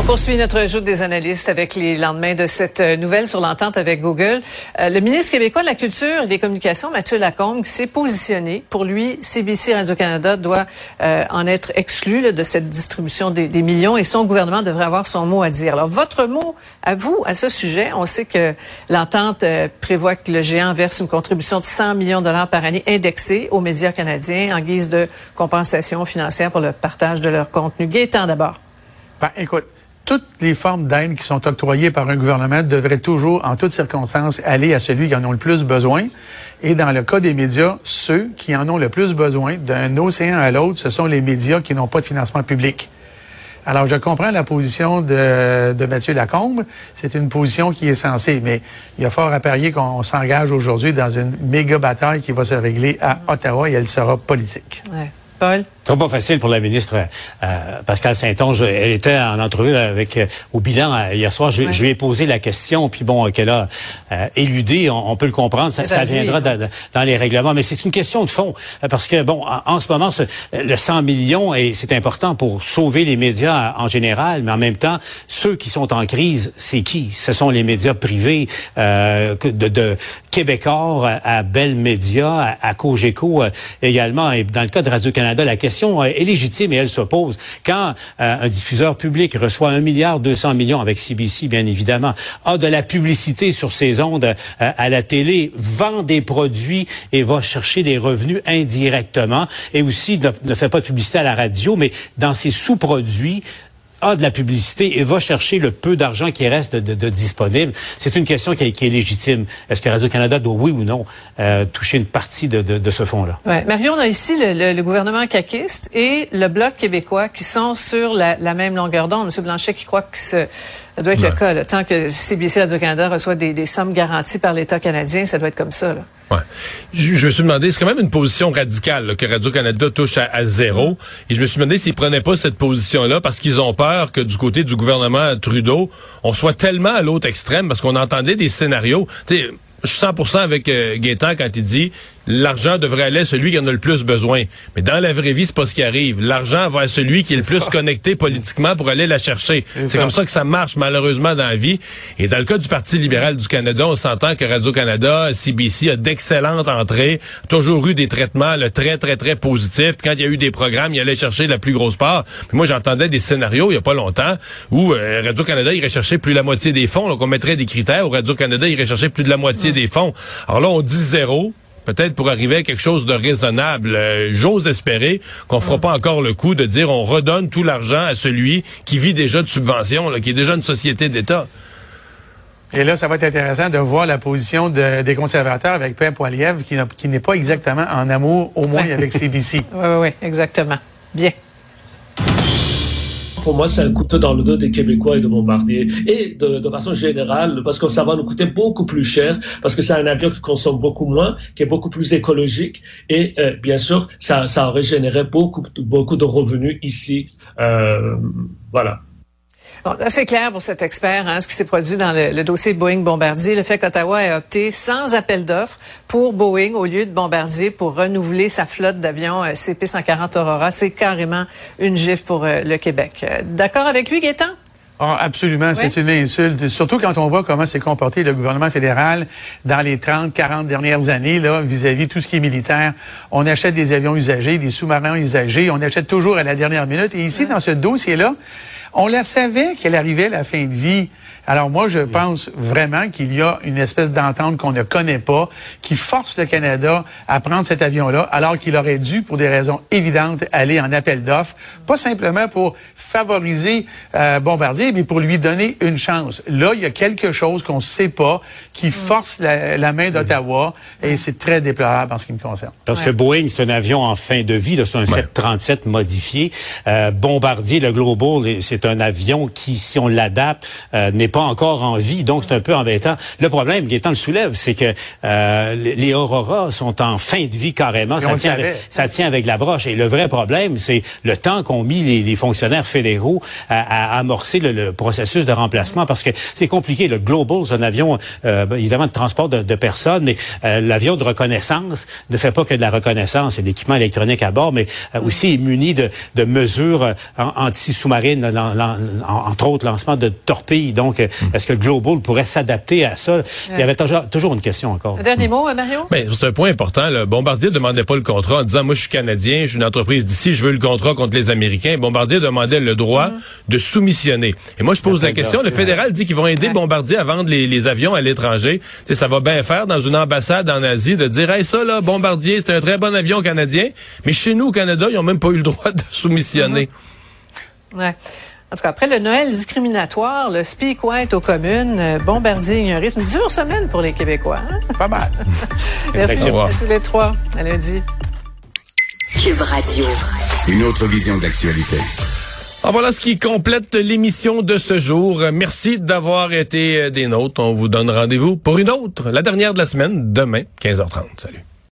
On poursuit notre joute des analystes avec les lendemains de cette euh, nouvelle sur l'entente avec Google. Euh, le ministre québécois de la Culture et des Communications, Mathieu Lacombe, s'est positionné. Pour lui, CBC Radio-Canada doit euh, en être exclu de cette distribution des, des, millions et son gouvernement devrait avoir son mot à dire. Alors, votre mot à vous à ce sujet, on sait que l'entente prévoit que le géant verse une contribution de 100 millions de dollars par année indexée aux médias canadiens en guise de compensation financière pour le partage de leur contenu. Gaétan d'abord. Ben, écoute, toutes les formes d'aide qui sont octroyées par un gouvernement devraient toujours, en toutes circonstances, aller à celui qui en a le plus besoin. Et dans le cas des médias, ceux qui en ont le plus besoin, d'un océan à l'autre, ce sont les médias qui n'ont pas de financement public. Alors, je comprends la position de, de Mathieu Lacombe. C'est une position qui est censée, mais il y a fort à parier qu'on s'engage aujourd'hui dans une méga bataille qui va se régler à Ottawa et elle sera politique. Paul? C'est pas facile pour la ministre euh, Pascal Saint-Onge. Elle était en entrevue avec euh, au bilan euh, hier soir. Je, ouais. je, lui ai posé la question, puis bon, qu'elle a euh, éludé. On, on, peut le comprendre. Ça, ça viendra dans, dans les règlements, mais c'est une question de fond parce que bon, en, en ce moment, ce, le 100 millions et c'est important pour sauver les médias en général, mais en même temps, ceux qui sont en crise, c'est qui? Ce sont les médias privés de, de Québécois à Bell Media, à, à Cogeco également, et dans le cas de Radio Canada, la question est légitime et elle se pose. Quand euh, un diffuseur public reçoit un milliard 200 millions avec CBC, bien évidemment, a de la publicité sur ses ondes euh, à la télé, vend des produits et va chercher des revenus indirectement, et aussi ne, ne fait pas de publicité à la radio, mais dans ses sous-produits, a de la publicité et va chercher le peu d'argent qui reste de, de, de disponible. C'est une question qui est, qui est légitime. Est-ce que Radio-Canada doit, oui ou non, euh, toucher une partie de, de ce fonds-là? Ouais. Marion, on a ici le, le, le, gouvernement caquiste et le Bloc québécois qui sont sur la, la même longueur d'onde. M. Blanchet qui croit que ce, ça doit être ouais. le cas. Là. Tant que CBC Radio-Canada reçoit des, des, sommes garanties par l'État canadien, ça doit être comme ça. Là. Je, me suis demandé, c'est quand même une position radicale que Radio-Canada touche à, zéro. Et je me suis demandé s'ils prenaient pas cette position-là parce qu'ils ont peur que du côté du gouvernement Trudeau, on soit tellement à l'autre extrême parce qu'on entendait des scénarios. Je suis 100% avec euh, quand il dit l'argent devrait aller à celui qui en a le plus besoin. Mais dans la vraie vie, c'est pas ce qui arrive. L'argent va à celui qui est le plus connecté politiquement pour aller la chercher. C'est comme ça que ça marche malheureusement dans la vie. Et dans le cas du Parti libéral du Canada, on s'entend que Radio-Canada, CBC a d'excellentes entrées, toujours eu des traitements là, très, très, très positifs. Puis quand il y a eu des programmes, il allait chercher la plus grosse part. Puis moi, j'entendais des scénarios il y a pas longtemps où euh, Radio-Canada irait chercher plus de la moitié des fonds. Donc on mettrait des critères où Radio-Canada irait chercher plus de la moitié des fonds. Alors là, on dit zéro peut-être pour arriver à quelque chose de raisonnable. Euh, J'ose espérer qu'on fera pas encore le coup de dire on redonne tout l'argent à celui qui vit déjà de subventions, là, qui est déjà une société d'État. Et là, ça va être intéressant de voir la position de, des conservateurs avec Pierre Poilievre, qui, qui n'est pas exactement en amour, au moins avec CBC. oui, oui, oui, exactement. Bien pour moi, c'est un couteau dans le dos des Québécois et de Bombardier. Et de, façon générale, parce que ça va nous coûter beaucoup plus cher, parce que c'est un avion qui consomme beaucoup moins, qui est beaucoup plus écologique. Et euh, bien sûr, ça, ça aurait généré beaucoup, beaucoup de revenus ici. Euh, voilà. Bon, c'est clair pour cet expert, hein, ce qui s'est produit dans le, le, dossier Boeing-Bombardier, le fait qu'Ottawa ait opté sans appel d'offres pour Boeing au lieu de Bombardier pour renouveler sa flotte d'avions euh, CP-140 Aurora, c'est carrément une gifle pour euh, le Québec. Euh, d'accord avec lui, Gaétan? Oh, absolument, oui. c'est une insulte. Surtout quand on voit comment s'est comporté le gouvernement fédéral dans les 30, 40 dernières années là vis-à-vis -vis tout ce qui est militaire. On achète des avions usagés, des sous-marins usagés, on achète toujours à la dernière minute. Et ici, oui. dans ce dossier-là, On la savait qu'elle arrivait à la fin de vie. Alors moi, je pense vraiment qu'il y a une espèce d'entente qu'on ne connaît pas, qui force le Canada à prendre cet avion-là, alors qu'il aurait dû, pour des raisons évidentes, aller en appel d'offres, pas simplement pour favoriser euh, Bombardier, mais pour lui donner une chance. Là, il y a quelque chose qu'on ne sait pas qui mm. force la, main d'Ottawa, et c'est très déplorable en ce qui me concerne. Parce que Boeing, c'est un avion en fin de vie, c'est un 737 modifié. Euh, Bombardier, le Global, c'est un avion qui, si on l'adapte, euh, n'est pas encore en vie, donc c'est un peu embêtant. Le problème, Gaétan le soulève, c'est que euh, les Aurora sont en fin de vie carrément. Ça tient, avec, ça tient, avec, la broche. Et le vrai problème, c'est le temps qu'ont mis les, fonctionnaires fédéraux à, amorcer le, processus de remplacement, parce que c'est compliqué. Le Global, c'est un avion, euh, évidemment, de transport de, personnes, mais euh, l'avion de reconnaissance ne fait pas que de la reconnaissance et d'équipements électroniques à bord, mais aussi est muni de, de mesures anti-sous-marines, entre autres lancement de torpilles. Donc, Mm. Est-ce que le Global pourrait s'adapter à ça? Il y avait toujours, une question encore. Un dernier mot, Mario? Ben, c'est un point important. Le Bombardier ne demandait pas le contrat en disant, moi, je suis Canadien, je suis une entreprise d'ici, je veux le contrat contre les Américains. Bombardier demandait le droit mm. de soumissionner. Et moi, je pose la question. Le fédéral dit qu'ils vont aider Bombardier à vendre les, avions à l'étranger. Ça va bien faire dans une ambassade en Asie de dire, hey, ça, là, Bombardier, c'est un très bon avion canadien. Mais chez nous, au Canada, ils n'ont même pas eu le droit de soumissionner. Mm-hmm. Ouais. En tout cas, après le Noël discriminatoire, le speak white aux communes, euh, Bombardier ignoré, c'est une dure semaine pour les Québécois. Hein? Pas mal. Merci à tous les trois. À lundi. Cube Radio. Une autre vision d'actualité. Ah, voilà ce qui complète l'émission de ce jour. Merci d'avoir été euh, des nôtres. On vous donne rendez-vous pour une autre, la dernière de la semaine, demain, 15h30. Salut.